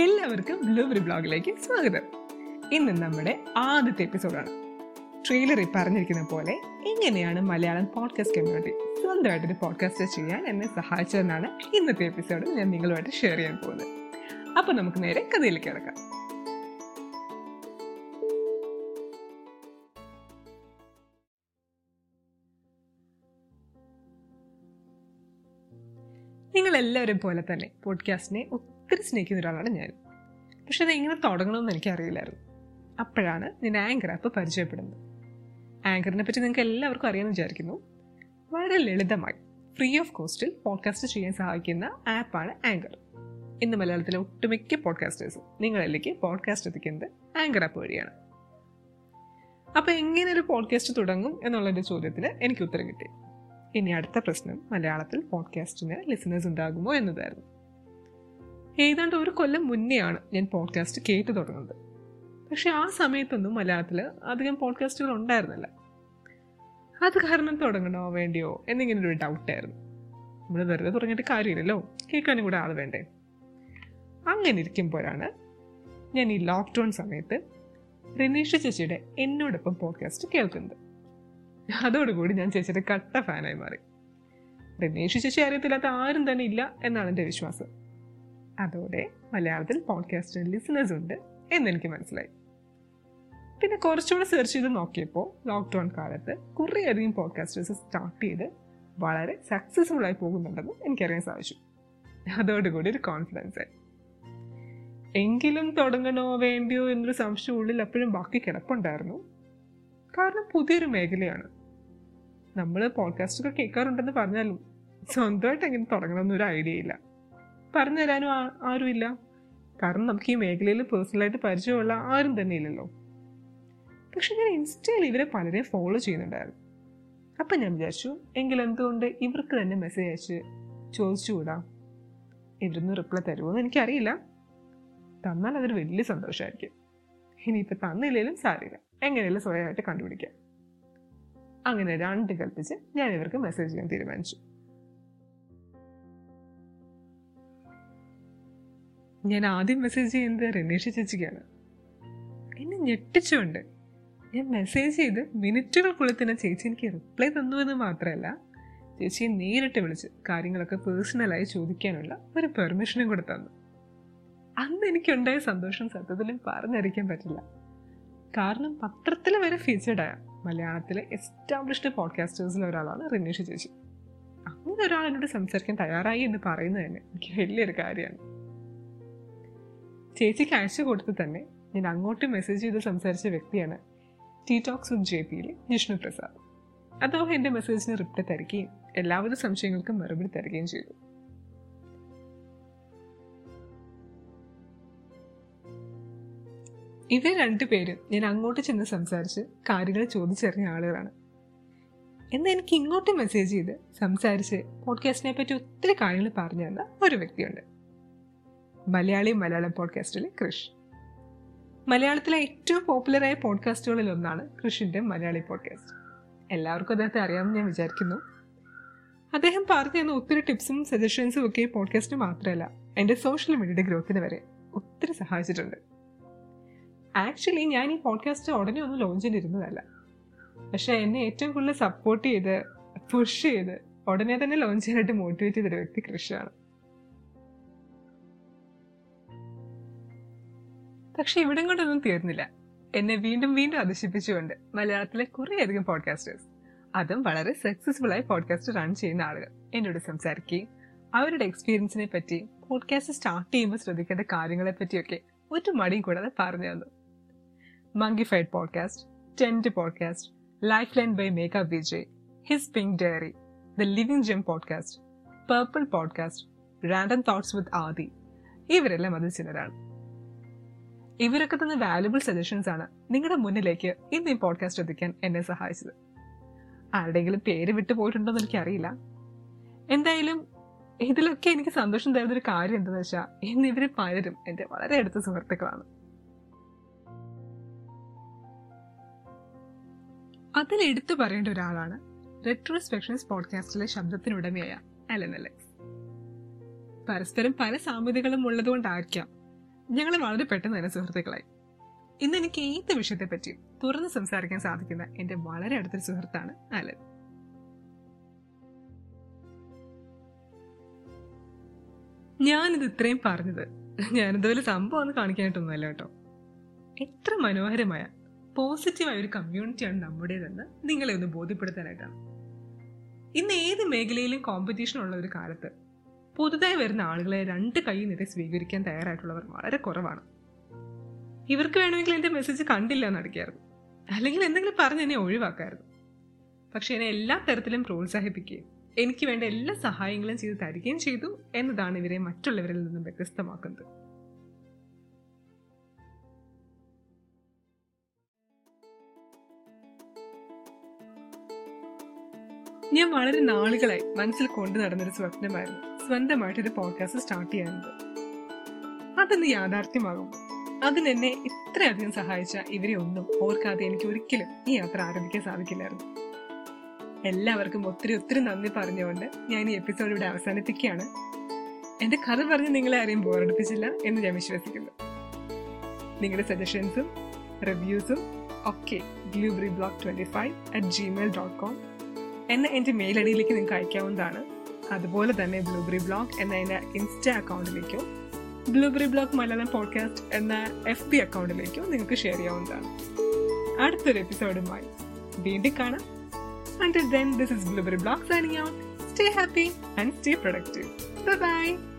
എല്ലാവർക്കും ബ്ലൂബെറി ബ്ലോഗിലേക്ക് സ്വാഗതം. ഇന്ന് നമ്മുടെ ആദ്യത്തെ എപ്പിസോഡാണ്. ട്രെയിലറിൽ പറഞ്ഞിരിക്കുന്ന പോലെ എങ്ങനെയാണ് മലയാളം പോഡ്കാസ്റ്റ് കമ്മ്യൂണിറ്റി സ്വന്തമായിട്ടൊരു പോഡ്കാസ്റ്റ് ചെയ്യാൻ എന്നെ സഹായിച്ചതെന്നാണ് ഇന്നത്തെ എപ്പിസോഡിൽ ഞാൻ നിങ്ങളുമായിട്ട് ഷെയർ ചെയ്യാൻ പോകുന്നത്. അപ്പൊ നമുക്ക് നേരെ കഥയിലേക്ക് കിടക്കാം. നിങ്ങൾ എല്ലാവരും പോലെ തന്നെ പോഡ്കാസ്റ്റിനെ ഒത്തിരി സ്നേഹിക്കുന്ന ഒരാളാണ് ഞാൻ. പക്ഷെ അത് എങ്ങനെ തുടങ്ങണമെന്ന് എനിക്കറിയില്ലായിരുന്നു. അപ്പോഴാണ് ഞാൻ ആങ്കർ ആപ്പ് പരിചയപ്പെടുന്നത്. ആങ്കറിനെ പറ്റി നിങ്ങൾക്ക് എല്ലാവർക്കും അറിയാമെന്ന് വിചാരിക്കുന്നു. വളരെ ലളിതമായി ഫ്രീ ഓഫ് കോസ്റ്റിൽ പോഡ്കാസ്റ്റ് ചെയ്യാൻ സഹായിക്കുന്ന ആപ്പാണ് ആങ്കർ. ഇന്ന് മലയാളത്തിലെ ഒട്ടുമിക്ക പോഡ്കാസ്റ്റേഴ്സും നിങ്ങളിലേക്ക് പോഡ്കാസ്റ്റ് എത്തിക്കുന്നത് ആങ്കർ ആപ്പ് വഴിയാണ്. അപ്പോൾ എങ്ങനെ ഒരു പോഡ്കാസ്റ്റ് തുടങ്ങും എന്നുള്ളൊരു ചോദ്യത്തിന് എനിക്ക് ഉത്തരം കിട്ടി. ഇനി അടുത്ത പ്രശ്നം മലയാളത്തിൽ പോഡ്കാസ്റ്റിന് ലിസണേഴ്സ് ഉണ്ടാകുമോ എന്നതായിരുന്നു. ഏതാണ്ട് ഒരു കൊല്ലം മുന്നെയാണ് ഞാൻ പോഡ്കാസ്റ്റ് കേട്ടു തുടങ്ങുന്നത്. പക്ഷേ ആ സമയത്തൊന്നും മലയാളത്തിൽ അധികം പോഡ്കാസ്റ്റുകൾ ഉണ്ടായിരുന്നില്ല. അത് കാരണം തുടങ്ങണോ വേണ്ടിയോ എന്നിങ്ങനെ ഒരു ഡൗട്ടായിരുന്നു നമ്മൾ വെറുതെ തുടങ്ങിയിട്ട് കാര്യമില്ലല്ലോ. കേൾക്കാനും കൂടെ ആൾ വേണ്ടേ? അങ്ങനെ ഇരിക്കുമ്പോഴാണ് ഞാൻ ഈ ലോക്ക്ഡൗൺ സമയത്ത് റിനീഷ് ചേച്ചിയുടെ എന്നോടൊപ്പം പോഡ്കാസ്റ്റ് കേൾക്കുന്നത്. അതോടുകൂടി ഞാൻ ചേച്ചിയുടെ കട്ട ഫാനായി മാറി. റിനീഷ് ചേച്ചി അറിയത്തില്ലാത്ത ആരും തന്നെ ഇല്ല എന്നാണ് എന്റെ വിശ്വാസം. അതോടെ മലയാളത്തിൽ പോഡ്കാസ്റ്റിന് ലിസണേഴ്സ് ഉണ്ട് എന്നെനിക്ക് മനസ്സിലായി. പിന്നെ കുറച്ചുകൂടെ സെർച്ച് ചെയ്ത് നോക്കിയപ്പോൾ ലോക്ക്ഡൗൺ കാലത്ത് കുറേയധികം പോഡ്കാസ്റ്റേഴ്സ് സ്റ്റാർട്ട് ചെയ്ത് വളരെ സക്സസ്ഫുൾ ആയി പോകുന്നുണ്ടെന്ന് എനിക്കറിയാൻ സാധിച്ചു. അതോടുകൂടി ഒരു കോൺഫിഡൻസ് ആയി. എങ്കിലും തുടങ്ങണോ വേണ്ടിയോ എന്നൊരു സംശയം ഉള്ളിൽ അപ്പോഴും ബാക്കി കിടപ്പുണ്ടായിരുന്നു. കാരണം പുതിയൊരു മേഖലയാണ്. നമ്മൾ പോഡ്കാസ്റ്റൊക്കെ കേൾക്കാറുണ്ടെന്ന് പറഞ്ഞാലും സ്വന്തമായിട്ട് എങ്ങനെ തുടങ്ങണമെന്നൊരു ഐഡിയ ഇല്ല. പറഞ്ഞു തരാനും ആരുമില്ല. കാരണം നമുക്ക് ഈ മേഖലയിൽ പേഴ്സണലായിട്ട് പരിചയമുള്ള ആരും തന്നെ ഇല്ലല്ലോ. പക്ഷെ ഞാൻ ഇൻസ്റ്റയിൽ ഇവരെ പലരെയും ഫോളോ ചെയ്യുന്നുണ്ടായിരുന്നു. അപ്പം ഞാൻ വിചാരിച്ചു എങ്കിൽ എന്തുകൊണ്ട് ഇവർക്ക് തന്നെ മെസ്സേജ് അയച്ച് ചോദിച്ചുകൂടാ? ഇവരൊന്നും റിപ്ലൈ തരുമോ എന്ന് എനിക്കറിയില്ല. തന്നാൽ അതൊരു വലിയ സന്തോഷമായിരിക്കും. ഇനിയിപ്പോൾ തന്നില്ലെങ്കിലും സാരില്ല എങ്ങനെയല്ല സ്വയമായിട്ട് കണ്ടുപിടിക്കാം. അങ്ങനെ രണ്ട് കൽപ്പിച്ച് ഞാൻ ഇവർക്ക് മെസ്സേജ് ചെയ്യാൻ തീരുമാനിച്ചു. ഞാൻ ആദ്യം മെസ്സേജ് ചെയ്യുന്നത് രമേഷ് ചേച്ചിക്കാണ്. എന്നെ ഞെട്ടിച്ചുകൊണ്ട് ഞാൻ മെസ്സേജ് ചെയ്ത് മിനിറ്റുകൾക്കുള്ളിൽ തന്നെ ചേച്ചി എനിക്ക് റിപ്ലൈ തന്നു എന്ന് മാത്രമല്ല ചേച്ചിയെ നേരിട്ട് വിളിച്ച് കാര്യങ്ങളൊക്കെ പേഴ്സണലായി ചോദിക്കാനുള്ള ഒരു പെർമിഷനും കൂടെ തന്നു. അന്ന് എനിക്കുണ്ടായ സന്തോഷം സത്യത്തിലും പറഞ്ഞറിയിക്കാൻ പറ്റില്ല. കാരണം പത്രത്തിൽ വരെ ഫീച്ചേർഡായ മലയാളത്തിലെ എസ്റ്റാബ്ലിഷ്ഡ് പോഡ്കാസ്റ്റേഴ്സിൽ ഒരാളാണ് റിനീഷ് ചേച്ചി. അങ്ങനെ ഒരാൾ എന്നോട് സംസാരിക്കാൻ തയ്യാറായി എന്ന് പറയുന്നത് തന്നെ എനിക്ക് വലിയൊരു കാര്യമാണ്. ചേച്ചിക്ക് അയച്ചു കൊടുത്ത് തന്നെ ഞാൻ അങ്ങോട്ട് മെസ്സേജ് ചെയ്ത് സംസാരിച്ച വ്യക്തിയാണ് ടീ ടോക്സ് വിത്ത് ജെ പിയിലെ ജിഷ്ണു പ്രസാദ്. അദ്ദേഹം എന്റെ മെസ്സേജിന് റിപ്ലൈ തരികയും എല്ലാവിധ സംശയങ്ങൾക്കും മറുപടി തരികയും ചെയ്തു. ഇവർ രണ്ടുപേരും ഞാൻ അങ്ങോട്ട് ചെന്ന് സംസാരിച്ച് കാര്യങ്ങൾ ചോദിച്ചറിഞ്ഞ ആളുകളാണ്. എന്നാൽ എനിക്ക് ഇങ്ങോട്ട് മെസ്സേജ് ചെയ്ത് സംസാരിച്ച് പോഡ്കാസ്റ്റിനെ പറ്റി ഒത്തിരി കാര്യങ്ങൾ പറഞ്ഞു തന്ന ഒരു വ്യക്തിയുണ്ട്. മലയാളി മലയാളം പോഡ്കാസ്റ്റിലെ കൃഷ്. മലയാളത്തിലെ ഏറ്റവും പോപ്പുലറായ പോഡ്കാസ്റ്റുകളിൽ ഒന്നാണ് കൃഷിന്റെ മലയാളി പോഡ്കാസ്റ്റ് എല്ലാവർക്കും അദ്ദേഹത്തെ അറിയാമെന്ന് ഞാൻ വിചാരിക്കുന്നു. അദ്ദേഹം പറഞ്ഞു തന്ന ഒത്തിരി ടിപ്സും സജഷൻസും ഒക്കെ പോഡ്കാസ്റ്റ് മാത്രമല്ല എന്റെ സോഷ്യൽ മീഡിയയുടെ ഗ്രോത്തിന് വരെ ഒത്തിരി സഹായിച്ചിട്ടുണ്ട്. ആക്ച്വലി ഞാൻ ഈ പോഡ്കാസ്റ്റ് ഉടനെ ഒന്നും ലോഞ്ച് ചെയ്തിരുന്നതല്ല. പക്ഷേ എന്നെ ഏറ്റവും കൂടുതൽ സപ്പോർട്ട് ചെയ്ത് പുഷ് ചെയ്ത് ഉടനെ തന്നെ ലോഞ്ച് ചെയ്യാനായിട്ട് മോട്ടിവേറ്റ് ചെയ്തൊരു വ്യക്തി കൃഷിയാണ്. പക്ഷെ ഇവിടം കൊണ്ടൊന്നും തീർന്നില്ല. എന്നെ വീണ്ടും വീണ്ടും അതിശിപ്പിച്ചുകൊണ്ട് മലയാളത്തിലെ കുറേയധികം പോഡ്കാസ്റ്റേഴ്സ് അതും വളരെ സക്സസ്ഫുൾ ആയി പോഡ്കാസ്റ്റ് റൺ ചെയ്യുന്ന ആളുകൾ എന്നോട് സംസാരിക്കുകയും അവരുടെ എക്സ്പീരിയൻസിനെ പറ്റി പോഡ്കാസ്റ്റ് സ്റ്റാർട്ട് ചെയ്യുമ്പോൾ ശ്രദ്ധിക്കേണ്ട കാര്യങ്ങളെ പറ്റിയൊക്കെ ഒരു മടിയും കൂടാതെ പറഞ്ഞു തന്നു. Monkified podcast tent podcast life line by മേക്ക Vijay his pink diary the living gem podcast purple podcast random thoughts with Adi ഇവരെല്ലാം അതിൽ ചിലരാണ്. ഇവരൊക്കെ തന്ന വാല്യുബിൾ സജഷൻസ് ആണ് നിങ്ങളുടെ മുന്നിലേക്ക് ഇന്ന് ഈ പോഡ്കാസ്റ്റ് എത്തിക്കാൻ എന്നെ സഹായിച്ചത്. ആരുടെയെങ്കിലും പേര് വിട്ടു പോയിട്ടുണ്ടോ എന്ന് എനിക്കറിയില്ല. എന്തായാലും ഇതിലൊക്കെ എനിക്ക് സന്തോഷം തരുന്ന ഒരു കാര്യം എന്താണെന്ന് വെച്ചാൽ ഇന്ന് ഇവർ പലരും എന്റെ വളരെ അടുത്ത സുഹൃത്തുക്കളാണ്. അതിൽ എടുത്തു പറയേണ്ട ഒരാളാണ് റെട്രോസ്പെക്ഷൻസ് പോഡ്കാസ്റ്റിലെ ശബ്ദത്തിനുടമയായ അലൻ അലക്സ്. പരസ്പരം പല സാമ്യതകളും ഉള്ളതുകൊണ്ടായിരിക്കാം ഞങ്ങൾ വളരെ പെട്ടെന്ന് തന്നെ സുഹൃത്തുക്കളായി. ഇന്ന് എനിക്ക് ഏത് വിഷയത്തെ പറ്റിയും തുറന്ന് സംസാരിക്കാൻ സാധിക്കുന്ന എന്റെ വളരെ അടുത്തൊരു സുഹൃത്താണ് അലൻ. ഞാനിത് ഇത്രയും പറഞ്ഞത് ഞാനിതുപോലെ സംഭവം ഒന്ന് കാണിക്കാനായിട്ടൊന്നുമല്ല കേട്ടോ. എത്ര മനോഹരമായ പോസിറ്റീവായ ഒരു കമ്മ്യൂണിറ്റിയാണ് നമ്മുടേതെന്ന് നിങ്ങളെ ഒന്ന് ബോധ്യപ്പെടുത്താനായിട്ടാണ്. ഇന്ന് ഏത് മേഖലയിലും കോമ്പറ്റീഷൻ ഉള്ള ഒരു കാലത്ത് പുതുതായി വരുന്ന ആളുകളെ രണ്ട് കൈ നിറയെ സ്വീകരിക്കാൻ തയ്യാറായിട്ടുള്ളവർ വളരെ കുറവാണ്. ഇവർക്ക് വേണമെങ്കിൽ എന്റെ മെസ്സേജ് കണ്ടില്ല എന്ന് അല്ലെങ്കിൽ എന്തെങ്കിലും പറഞ്ഞ് എന്നെ ഒഴിവാക്കായിരുന്നു. പക്ഷേ എന്നെ എല്ലാ തരത്തിലും പ്രോത്സാഹിപ്പിക്കുകയും എനിക്ക് വേണ്ട എല്ലാ സഹായങ്ങളും ചെയ്തു തരികയും ചെയ്തു എന്നതാണ് ഇവരെ മറ്റുള്ളവരിൽ നിന്നും വ്യത്യസ്തമാക്കുന്നത്. ഞാൻ വളരെ നാളുകളായി മനസ്സിൽ കൊണ്ടു നടന്നൊരു സ്വപ്നമായിരുന്നു. സ്വന്തമായിട്ടൊരു പോഡ്കാസ്റ്റ് സ്റ്റാർട്ട് ചെയ്യാനുണ്ട്. അതൊന്ന് യാഥാർത്ഥ്യമാകും. അതിനെന്നെ ഇത്രയധികം സഹായിച്ച ഇവരെ ഒന്നും ഓർക്കാതെ എനിക്ക് ഒരിക്കലും ഈ യാത്ര ആരംഭിക്കാൻ സാധിക്കില്ലായിരുന്നു. എല്ലാവർക്കും ഒത്തിരി ഒത്തിരി നന്ദി പറഞ്ഞുകൊണ്ട് ഞാൻ ഈ എപ്പിസോഡ് ഇവിടെ അവസാനിപ്പിക്കുകയാണ്. എന്റെ കഥ പറഞ്ഞ് നിങ്ങളെ ആരെയും ബോറടിപ്പിച്ചില്ല എന്ന് ഞാൻ വിശ്വസിക്കുന്നു. നിങ്ങളുടെ സജഷൻസും റിവ്യൂസും ഒക്കെ blueberry blog twenty five at Gmail dot com എന്ന എന്റെ മെയിൽ ഐ ഡിയിലേക്ക് നിങ്ങൾക്ക് അയക്കാവുന്നതാണ്. അതുപോലെ തന്നെ ബ്ലൂബെറി ബ്ലോഗ് എന്ന എന്റെ ഇൻസ്റ്റാ അക്കൗണ്ടിലേക്കും ബ്ലൂബെറി ബ്ലോഗ് മലയാളം പോഡ്കാസ്റ്റ് എന്ന എഫ് ബി അക്കൗണ്ടിലേക്കും നിങ്ങൾക്ക് ഷെയർ ചെയ്യാവുന്നതാണ്. അടുത്തൊരു എപ്പിസോഡുമായി വീണ്ടും കാണാം. This is blueberry blog signing out stay happy and stay productive bye.